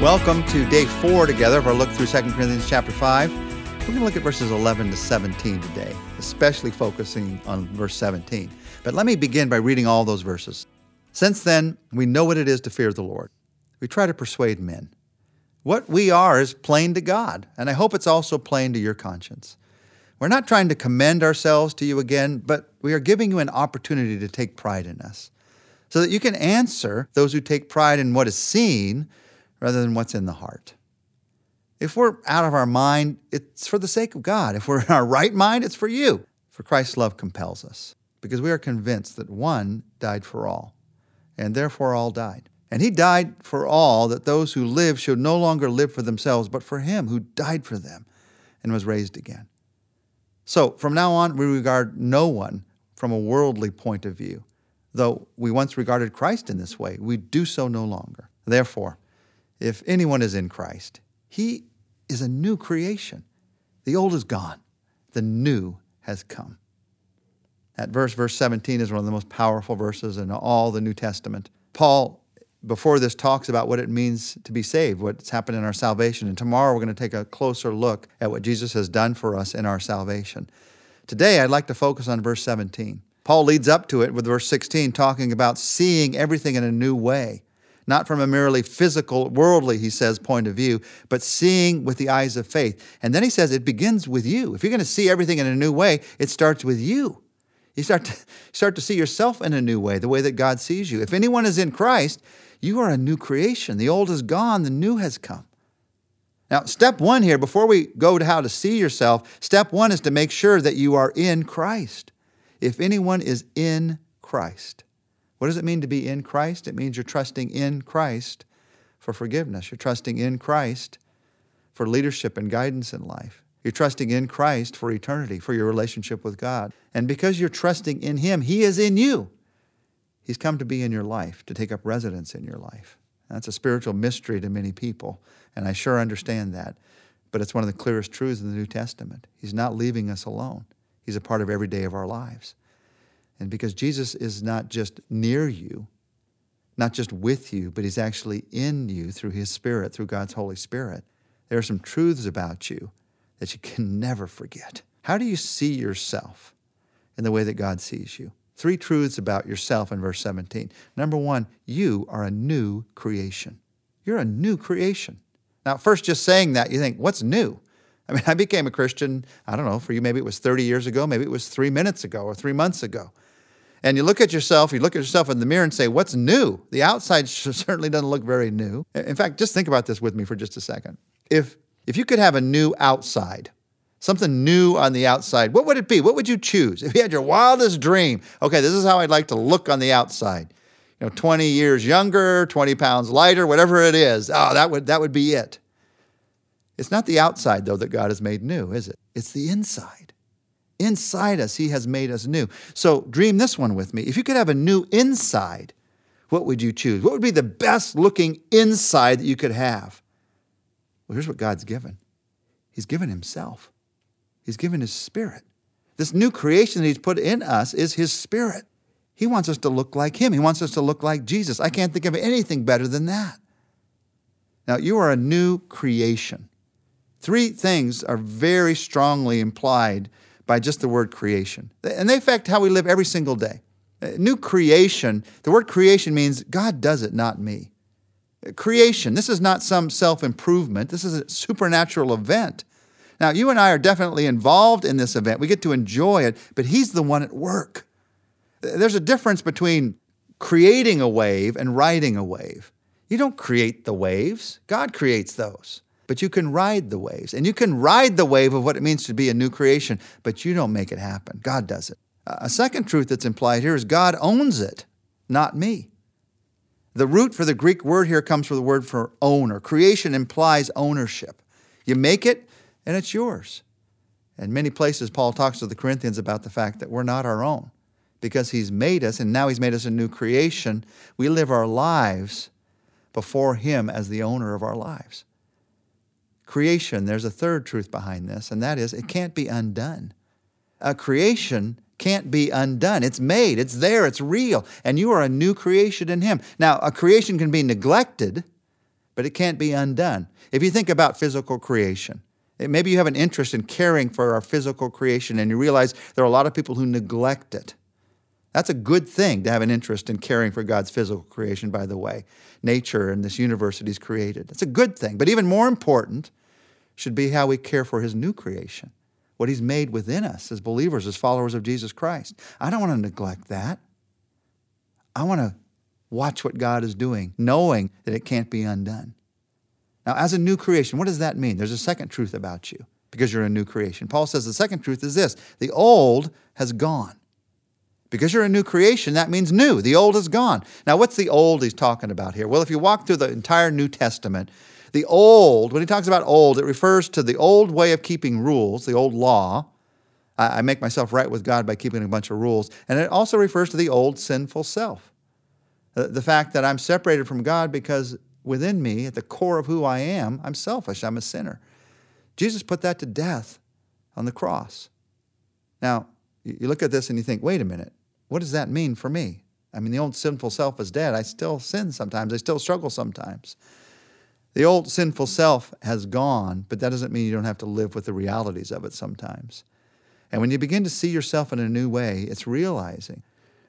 Welcome to day four together of our look through 2 Corinthians chapter 5. We're going to look at verses 11 to 17 today, especially focusing on verse 17. But let me begin by reading all those verses. Since then, we know what it is to fear the Lord. We try to persuade men. What we are is plain to God, and I hope it's also plain to your conscience. We're not trying to commend ourselves to you again, but we are giving you an opportunity to take pride in us so that you can answer those who take pride in what is seen rather than what's in the heart. If we're out of our mind, it's for the sake of God. If we're in our right mind, it's for you. For Christ's love compels us, because we are convinced that one died for all, and therefore all died. And he died for all, that those who live should no longer live for themselves, but for him who died for them and was raised again. So from now on, we regard no one from a worldly point of view. Though we once regarded Christ in this way, we do so no longer. Therefore, if anyone is in Christ, he is a new creation. The old is gone, the new has come. That verse, verse 17, is one of the most powerful verses in all the New Testament. Paul, before this, talks about what it means to be saved, what's happened in our salvation. And tomorrow we're going to take a closer look at what Jesus has done for us in our salvation. Today, I'd like to focus on verse 17. Paul leads up to it with verse 16, talking about seeing everything in a new way not from a merely physical, worldly, he says, point of view, but seeing with the eyes of faith. And then he says it begins with you. If you're going to see everything in a new way, it starts with you. You start to, start to see yourself in a new way, the way that God sees you. If anyone is in Christ, you are a new creation. The old is gone, the new has come. Now, step one here, before we go to how to see yourself, step one is to make sure that you are in Christ. If anyone is in Christ, what does it mean to be in Christ? It means you're trusting in Christ for forgiveness. You're trusting in Christ for leadership and guidance in life. You're trusting in Christ for eternity, for your relationship with God. And because you're trusting in Him, He is in you. He's come to be in your life, to take up residence in your life. That's a spiritual mystery to many people, and I sure understand that. But it's one of the clearest truths in the New Testament. He's not leaving us alone, He's a part of every day of our lives. And because Jesus is not just near you, not just with you, but he's actually in you through his Spirit, through God's Holy Spirit, there are some truths about you that you can never forget. How do you see yourself in the way that God sees you? Three truths about yourself in verse 17. Number one, you are a new creation. You're a new creation. Now, first, just saying that, you think, what's new? I mean, I became a Christian, I don't know, for you, maybe it was 30 years ago, maybe it was three minutes ago or three months ago and you look at yourself, you look at yourself in the mirror and say, What's new? The outside certainly doesn't look very new. In fact, just think about this with me for just a second. If, if you could have a new outside, something new on the outside, what would it be? What would you choose? If you had your wildest dream, okay, this is how I'd like to look on the outside. You know, 20 years younger, 20 pounds lighter, whatever it is. Oh, that would, that would be it. It's not the outside, though, that God has made new, is it? It's the inside. Inside us, He has made us new. So dream this one with me. If you could have a new inside, what would you choose? What would be the best looking inside that you could have? Well, here's what God's given He's given Himself, He's given His Spirit. This new creation that He's put in us is His Spirit. He wants us to look like Him, He wants us to look like Jesus. I can't think of anything better than that. Now, you are a new creation. Three things are very strongly implied by just the word creation. And they affect how we live every single day. Uh, new creation, the word creation means God does it, not me. Uh, creation, this is not some self improvement, this is a supernatural event. Now, you and I are definitely involved in this event. We get to enjoy it, but He's the one at work. There's a difference between creating a wave and riding a wave. You don't create the waves, God creates those but you can ride the waves. And you can ride the wave of what it means to be a new creation, but you don't make it happen. God does it. A second truth that's implied here is God owns it, not me. The root for the Greek word here comes from the word for owner. Creation implies ownership. You make it, and it's yours. In many places, Paul talks to the Corinthians about the fact that we're not our own because he's made us, and now he's made us a new creation. We live our lives before him as the owner of our lives creation, there's a third truth behind this, and that is it can't be undone. A creation can't be undone. It's made, it's there, it's real, and you are a new creation in Him. Now, a creation can be neglected, but it can't be undone. If you think about physical creation, maybe you have an interest in caring for our physical creation and you realize there are a lot of people who neglect it. That's a good thing to have an interest in caring for God's physical creation, by the way, nature and this universe that He's created. It's a good thing. But even more important should be how we care for His new creation, what He's made within us as believers, as followers of Jesus Christ. I don't want to neglect that. I want to watch what God is doing, knowing that it can't be undone. Now, as a new creation, what does that mean? There's a second truth about you because you're a new creation. Paul says the second truth is this the old has gone. Because you're a new creation, that means new. The old is gone. Now, what's the old he's talking about here? Well, if you walk through the entire New Testament, the old, when he talks about old, it refers to the old way of keeping rules, the old law. I make myself right with God by keeping a bunch of rules. And it also refers to the old sinful self. The fact that I'm separated from God because within me, at the core of who I am, I'm selfish, I'm a sinner. Jesus put that to death on the cross. Now, you look at this and you think, wait a minute, what does that mean for me? I mean, the old sinful self is dead. I still sin sometimes, I still struggle sometimes. The old sinful self has gone, but that doesn't mean you don't have to live with the realities of it sometimes. And when you begin to see yourself in a new way, it's realizing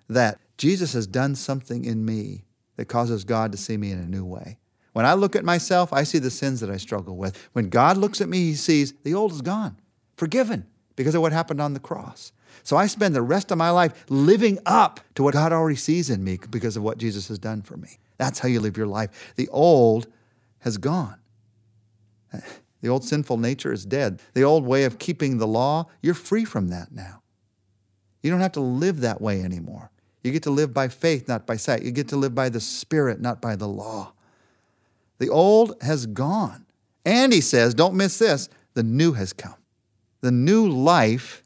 that Jesus has done something in me that causes God to see me in a new way. When I look at myself, I see the sins that I struggle with. When God looks at me, he sees the old is gone, forgiven because of what happened on the cross. So I spend the rest of my life living up to what God already sees in me because of what Jesus has done for me. That's how you live your life. The old has gone. The old sinful nature is dead. The old way of keeping the law, you're free from that now. You don't have to live that way anymore. You get to live by faith, not by sight. You get to live by the Spirit, not by the law. The old has gone. And he says, don't miss this, the new has come. The new life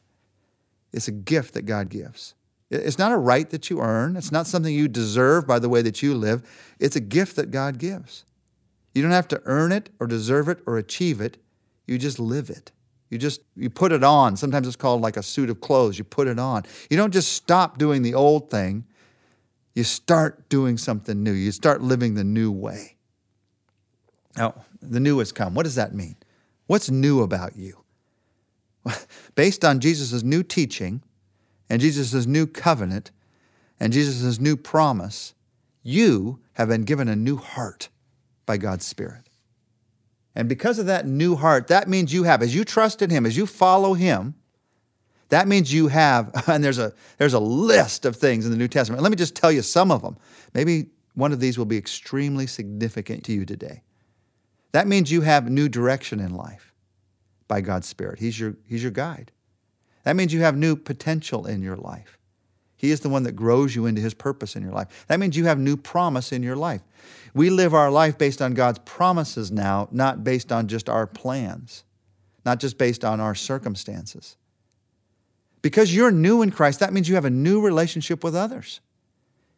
is a gift that God gives. It's not a right that you earn, it's not something you deserve by the way that you live. It's a gift that God gives. You don't have to earn it or deserve it or achieve it. You just live it. You just you put it on. Sometimes it's called like a suit of clothes. You put it on. You don't just stop doing the old thing. You start doing something new. You start living the new way. Now, the new has come. What does that mean? What's new about you? Based on Jesus' new teaching and Jesus' new covenant and Jesus' new promise, you have been given a new heart by God's Spirit. And because of that new heart, that means you have, as you trust in Him, as you follow Him, that means you have, and there's a, there's a list of things in the New Testament. Let me just tell you some of them. Maybe one of these will be extremely significant to you today. That means you have new direction in life by God's Spirit. He's your, he's your guide. That means you have new potential in your life. He is the one that grows you into His purpose in your life. That means you have new promise in your life. We live our life based on God's promises now, not based on just our plans, not just based on our circumstances. Because you're new in Christ, that means you have a new relationship with others.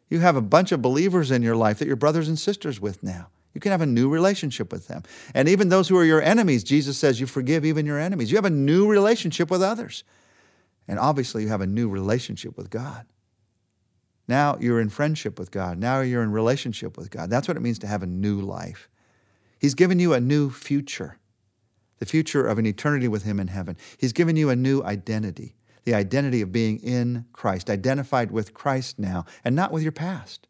You have a bunch of believers in your life that you're brothers and sisters with now. You can have a new relationship with them. And even those who are your enemies, Jesus says you forgive even your enemies. You have a new relationship with others. And obviously, you have a new relationship with God. Now you're in friendship with God. Now you're in relationship with God. That's what it means to have a new life. He's given you a new future, the future of an eternity with Him in heaven. He's given you a new identity, the identity of being in Christ, identified with Christ now, and not with your past.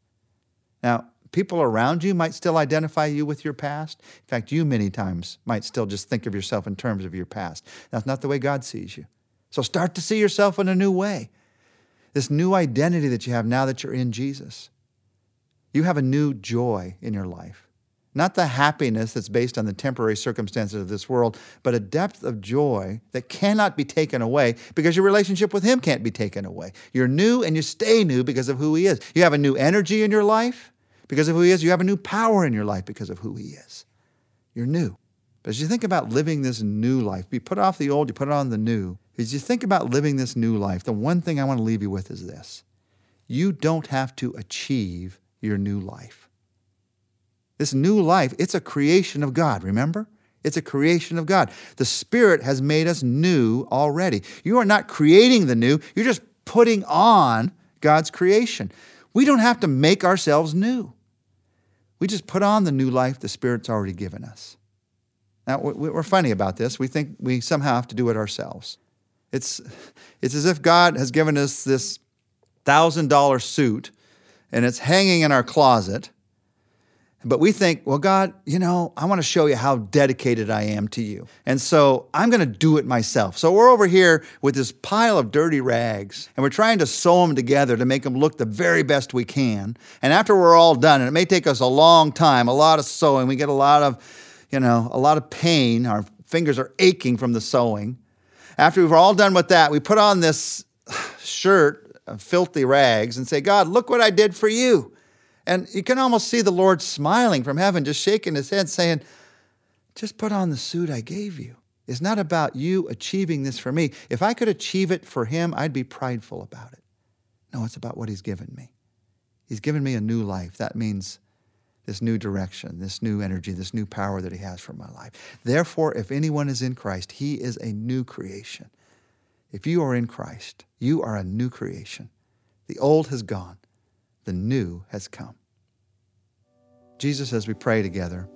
Now, people around you might still identify you with your past. In fact, you many times might still just think of yourself in terms of your past. That's not the way God sees you. So start to see yourself in a new way this new identity that you have now that you're in Jesus. You have a new joy in your life. Not the happiness that's based on the temporary circumstances of this world, but a depth of joy that cannot be taken away because your relationship with Him can't be taken away. You're new and you stay new because of who He is. You have a new energy in your life because of who He is. You have a new power in your life because of who He is. You're new. But as you think about living this new life, you put off the old, you put on the new. As you think about living this new life, the one thing I want to leave you with is this you don't have to achieve your new life. This new life, it's a creation of God, remember? It's a creation of God. The Spirit has made us new already. You are not creating the new, you're just putting on God's creation. We don't have to make ourselves new. We just put on the new life the Spirit's already given us. Now, we're funny about this. We think we somehow have to do it ourselves. It's, it's as if God has given us this $1,000 suit and it's hanging in our closet. But we think, well, God, you know, I want to show you how dedicated I am to you. And so I'm going to do it myself. So we're over here with this pile of dirty rags and we're trying to sew them together to make them look the very best we can. And after we're all done, and it may take us a long time, a lot of sewing, we get a lot of, you know, a lot of pain. Our fingers are aching from the sewing. After we're all done with that, we put on this shirt of filthy rags and say, God, look what I did for you. And you can almost see the Lord smiling from heaven, just shaking his head, saying, Just put on the suit I gave you. It's not about you achieving this for me. If I could achieve it for him, I'd be prideful about it. No, it's about what he's given me. He's given me a new life. That means this new direction, this new energy, this new power that he has for my life. Therefore, if anyone is in Christ, he is a new creation. If you are in Christ, you are a new creation. The old has gone, the new has come. Jesus, as we pray together,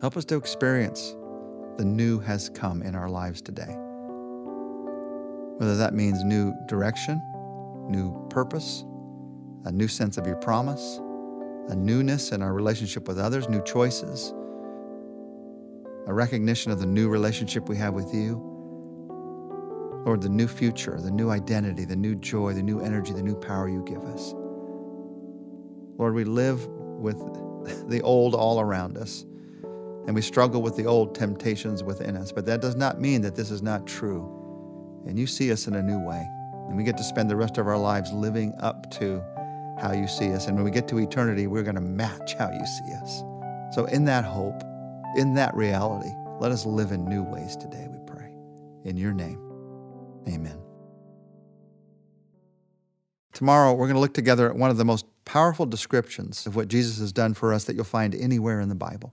help us to experience the new has come in our lives today. Whether that means new direction, new purpose, a new sense of your promise, a newness in our relationship with others, new choices, a recognition of the new relationship we have with you Lord, the new future, the new identity, the new joy, the new energy, the new power you give us. Lord, we live with the old all around us, and we struggle with the old temptations within us, but that does not mean that this is not true. And you see us in a new way, and we get to spend the rest of our lives living up to how you see us. And when we get to eternity, we're going to match how you see us. So, in that hope, in that reality, let us live in new ways today, we pray. In your name. Amen. Tomorrow, we're going to look together at one of the most powerful descriptions of what Jesus has done for us that you'll find anywhere in the Bible.